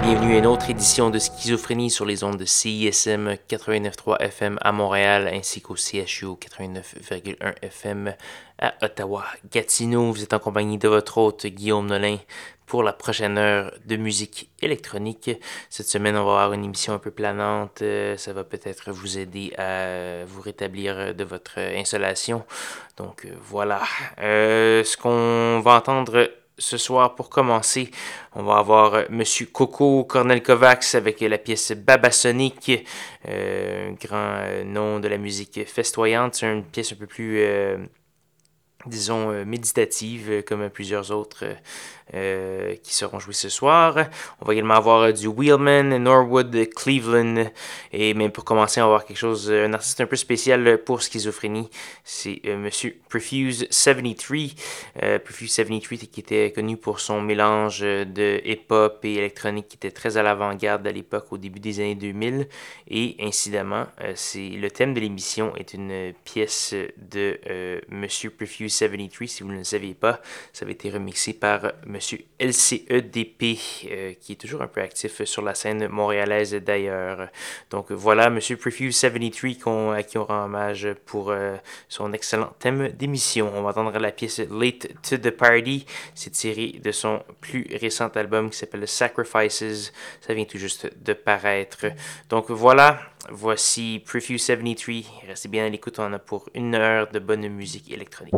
Bienvenue à une autre édition de Schizophrénie sur les ondes de CISM 89.3 FM à Montréal ainsi qu'au CHU 89.1 FM à Ottawa. Gatineau, vous êtes en compagnie de votre hôte Guillaume Nolin pour la prochaine heure de musique électronique. Cette semaine, on va avoir une émission un peu planante. Euh, ça va peut-être vous aider à vous rétablir de votre insolation. Donc euh, voilà. Euh, ce qu'on va entendre ce soir, pour commencer, on va avoir euh, Monsieur Coco Cornel Kovacs avec la pièce Babasonic, euh, grand euh, nom de la musique festoyante. C'est une pièce un peu plus, disons, méditative, comme plusieurs autres euh, qui seront joués ce soir. On va également avoir euh, du Wheelman, Norwood, Cleveland. Et même pour commencer, on va avoir quelque chose, euh, un artiste un peu spécial pour schizophrénie. C'est Monsieur Perfuse 73. Perfuse 73 qui était connu pour son mélange de hip-hop et électronique qui était très à l'avant-garde à l'époque, au début des années 2000. Et incidemment, c'est le thème de l'émission est une pièce de Monsieur Perfuse 73. Si vous ne le saviez pas, ça avait été remixé par Monsieur LCEDP, euh, qui est toujours un peu actif sur la scène montréalaise d'ailleurs. Donc voilà, Monsieur Prefuse 73 à qui on rend hommage pour euh, son excellent thème d'émission. On va entendre la pièce Late to the Party. C'est tiré de son plus récent album qui s'appelle Sacrifices. Ça vient tout juste de paraître. Donc voilà, voici Prefuse 73. Restez bien à l'écoute, on a pour une heure de bonne musique électronique.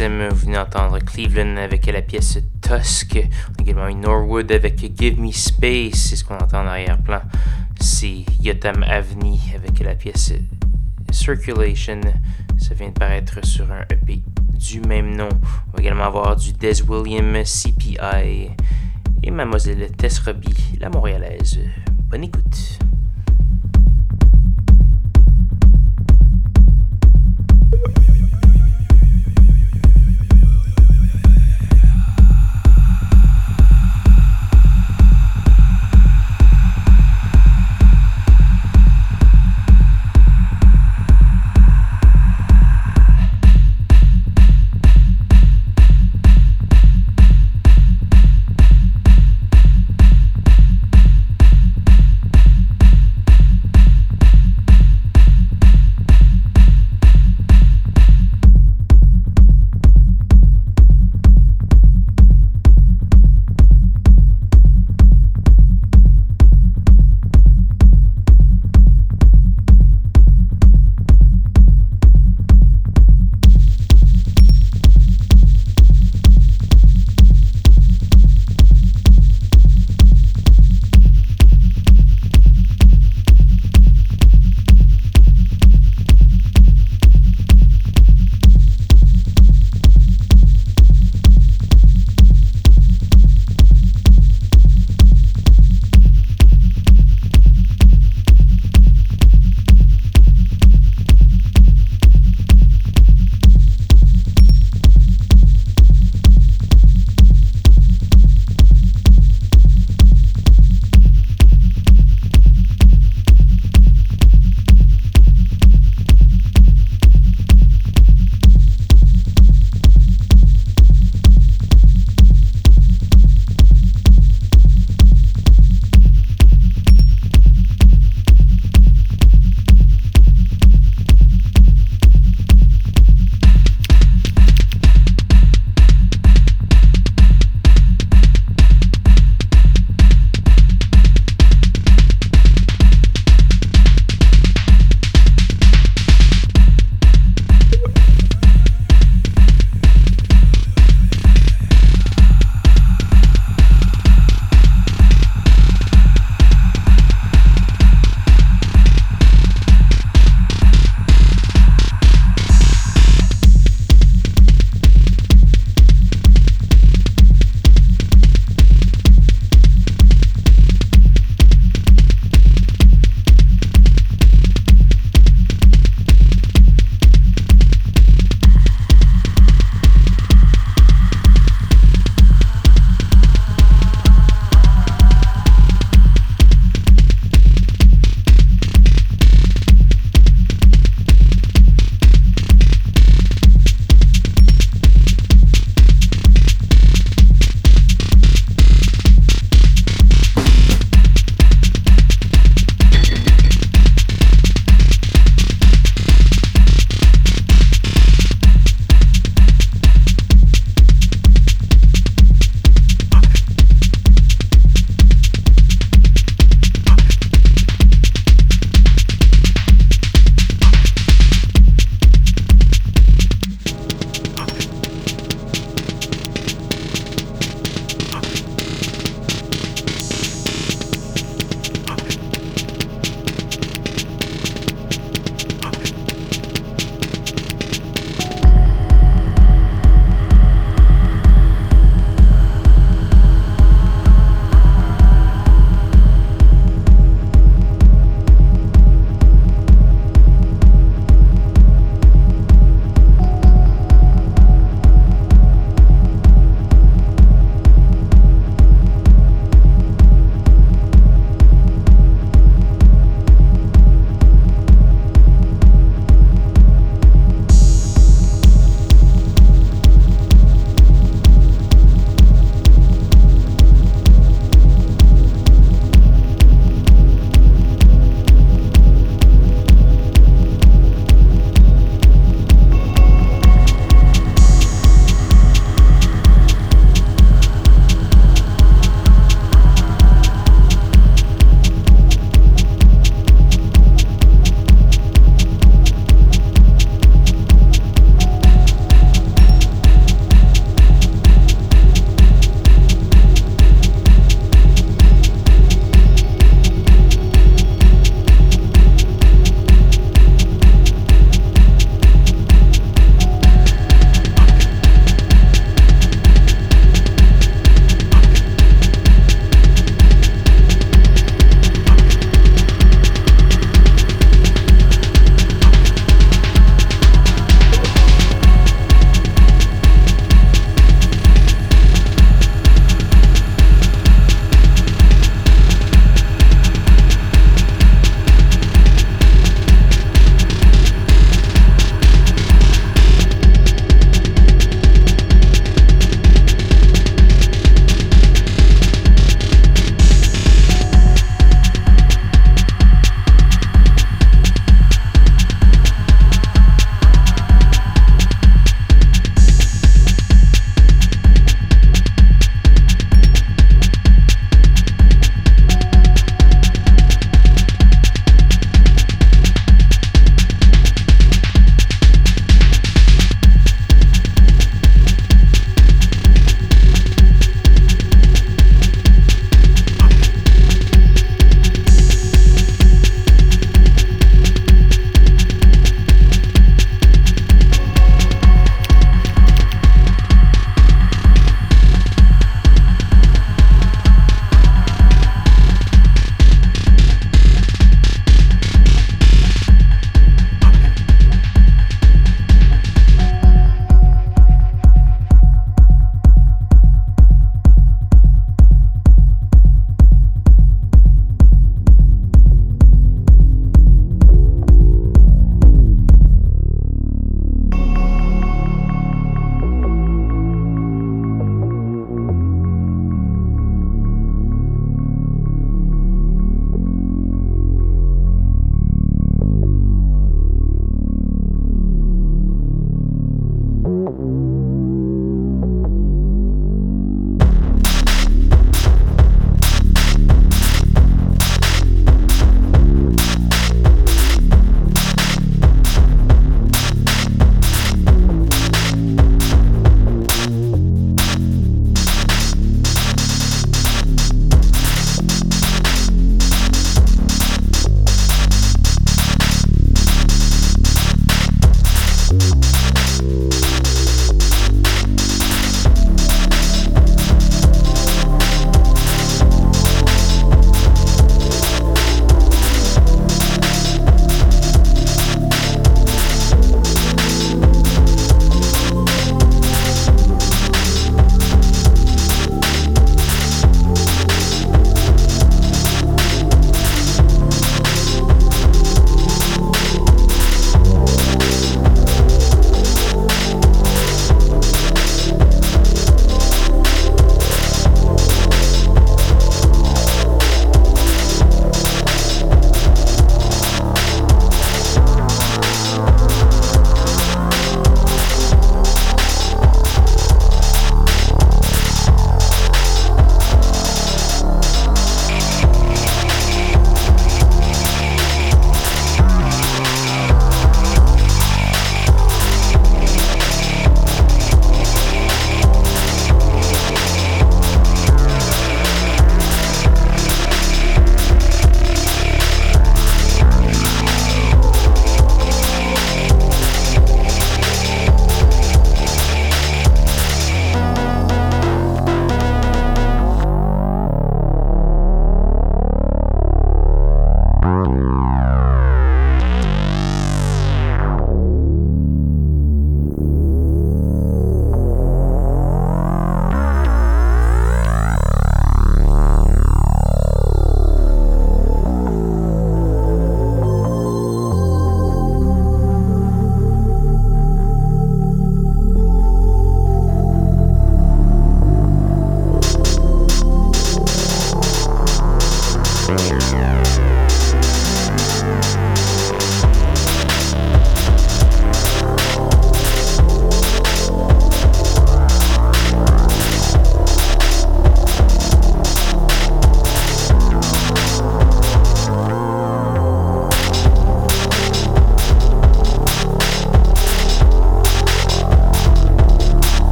Vous venez d'entendre Cleveland avec la pièce Tusk. On a également eu Norwood avec Give Me Space, c'est ce qu'on entend en arrière-plan. C'est Yotam Avni avec la pièce Circulation. Ça vient de paraître sur un EP du même nom. On va également avoir du Des William CPI et Mademoiselle Tess Robbie, la montréalaise. Bonne écoute.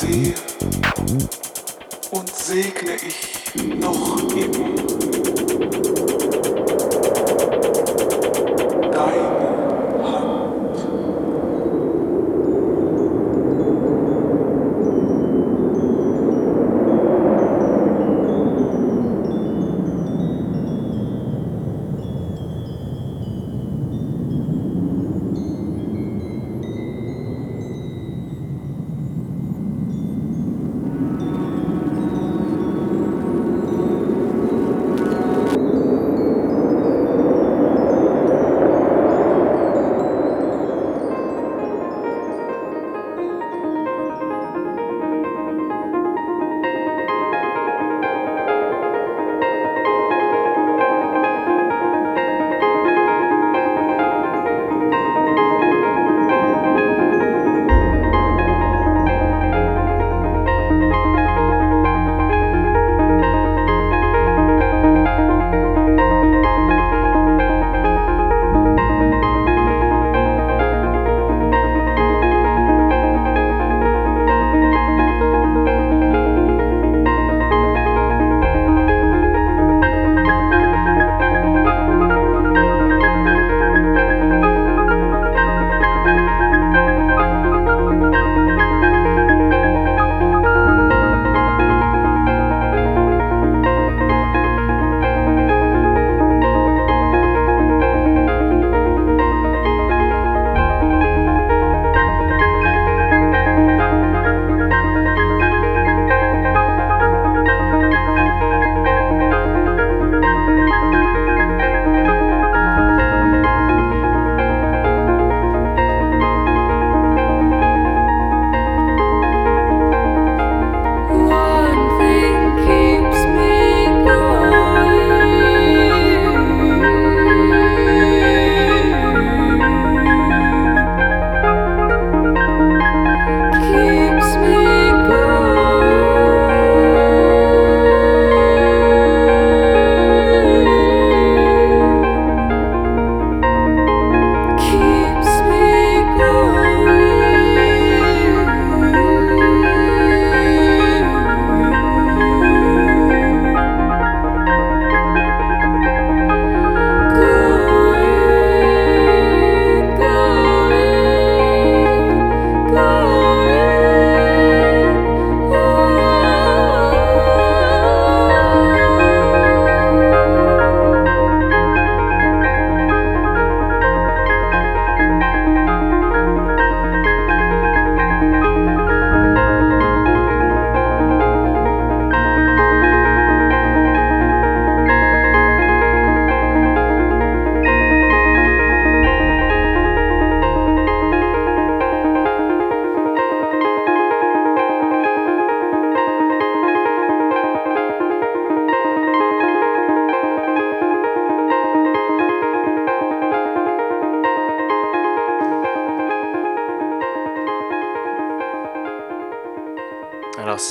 sehe und segne ich noch immer.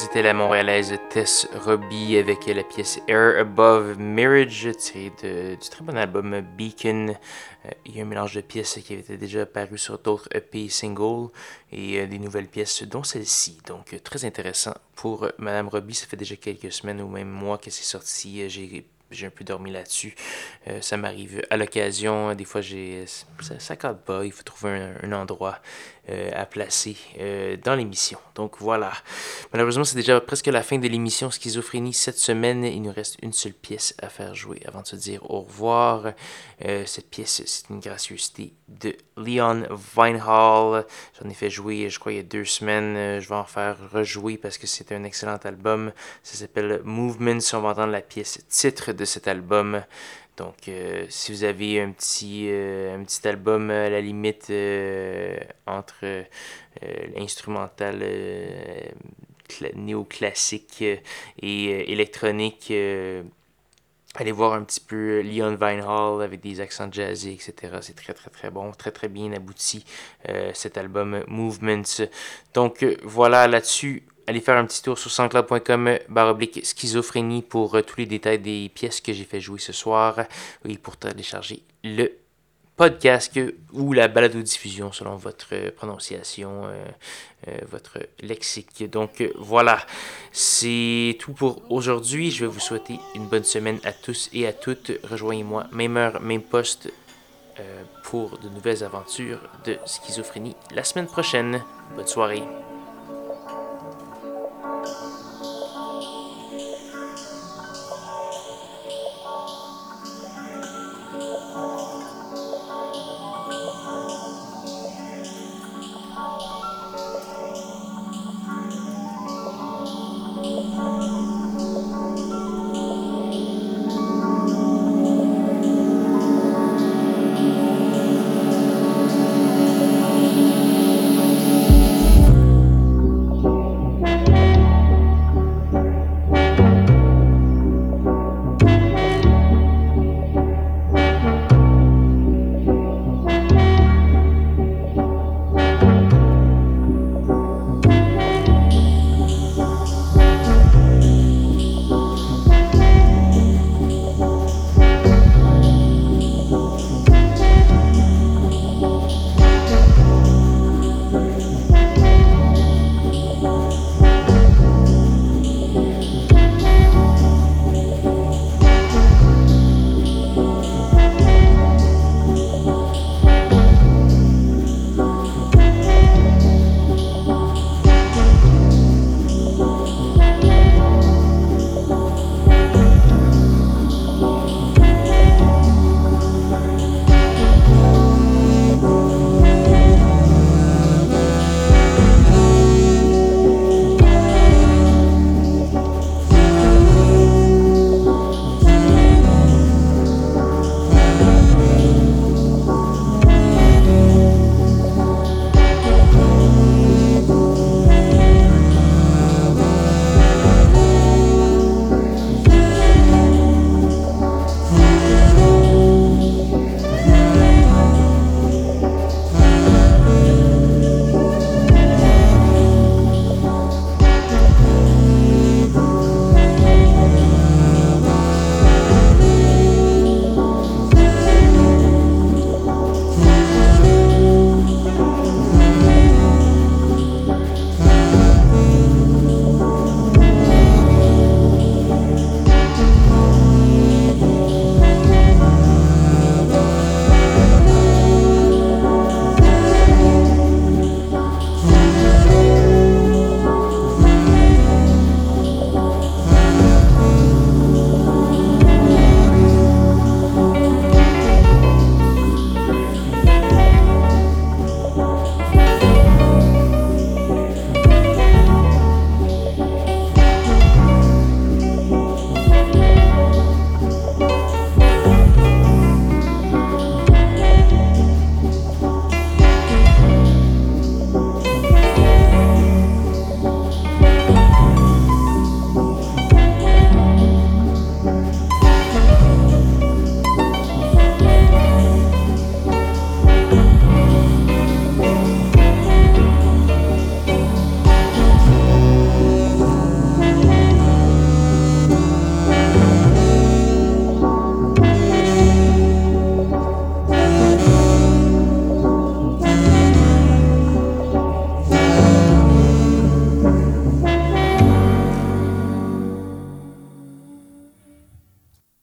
C'était la montréalaise Tess Robbie avec la pièce Air Above Marriage, tirée du très bon album Beacon. Euh, il y a un mélange de pièces qui avaient déjà paru sur d'autres EP singles et euh, des nouvelles pièces, dont celle-ci. Donc, euh, très intéressant pour Madame Robbie. Ça fait déjà quelques semaines ou même mois que c'est sorti. J'ai j'ai un peu dormi là-dessus. Euh, ça m'arrive à l'occasion. Des fois, ça, ça cadre pas. Il faut trouver un, endroit euh, à placer euh, dans l'émission. Donc voilà. Malheureusement, c'est déjà presque la fin de l'émission Schizophrénie cette semaine. Il nous reste une seule pièce à faire jouer avant de se dire au revoir. cette pièce, c'est une gracieuseté de Leon Vinehall. J'en ai fait jouer, je crois, il y a deux semaines. Je vais en faire rejouer parce que c'est un excellent album. Ça s'appelle Movements. On va entendre la pièce titre de cet album. Donc, euh, si vous avez un petit, euh, un petit album à la limite euh, entre l'instrumental néoclassique et électronique, allez voir un petit peu Leon Vinehall avec des accents jazzy, etc. C'est très, très, très bon, très, très bien abouti cet album Movements. Donc, voilà là-dessus allez faire un petit tour sur sanscloud.com baroblique schizophrénie pour euh, tous les détails des pièces que j'ai fait jouer ce soir et pour télécharger le podcast ou la balado-diffusion selon votre euh, prononciation, euh, votre lexique. Donc voilà, c'est tout pour aujourd'hui. Je vais vous souhaiter une bonne semaine à tous et à toutes. Rejoignez-moi, même heure, même poste, pour de nouvelles aventures de schizophrénie la semaine prochaine. Bonne soirée.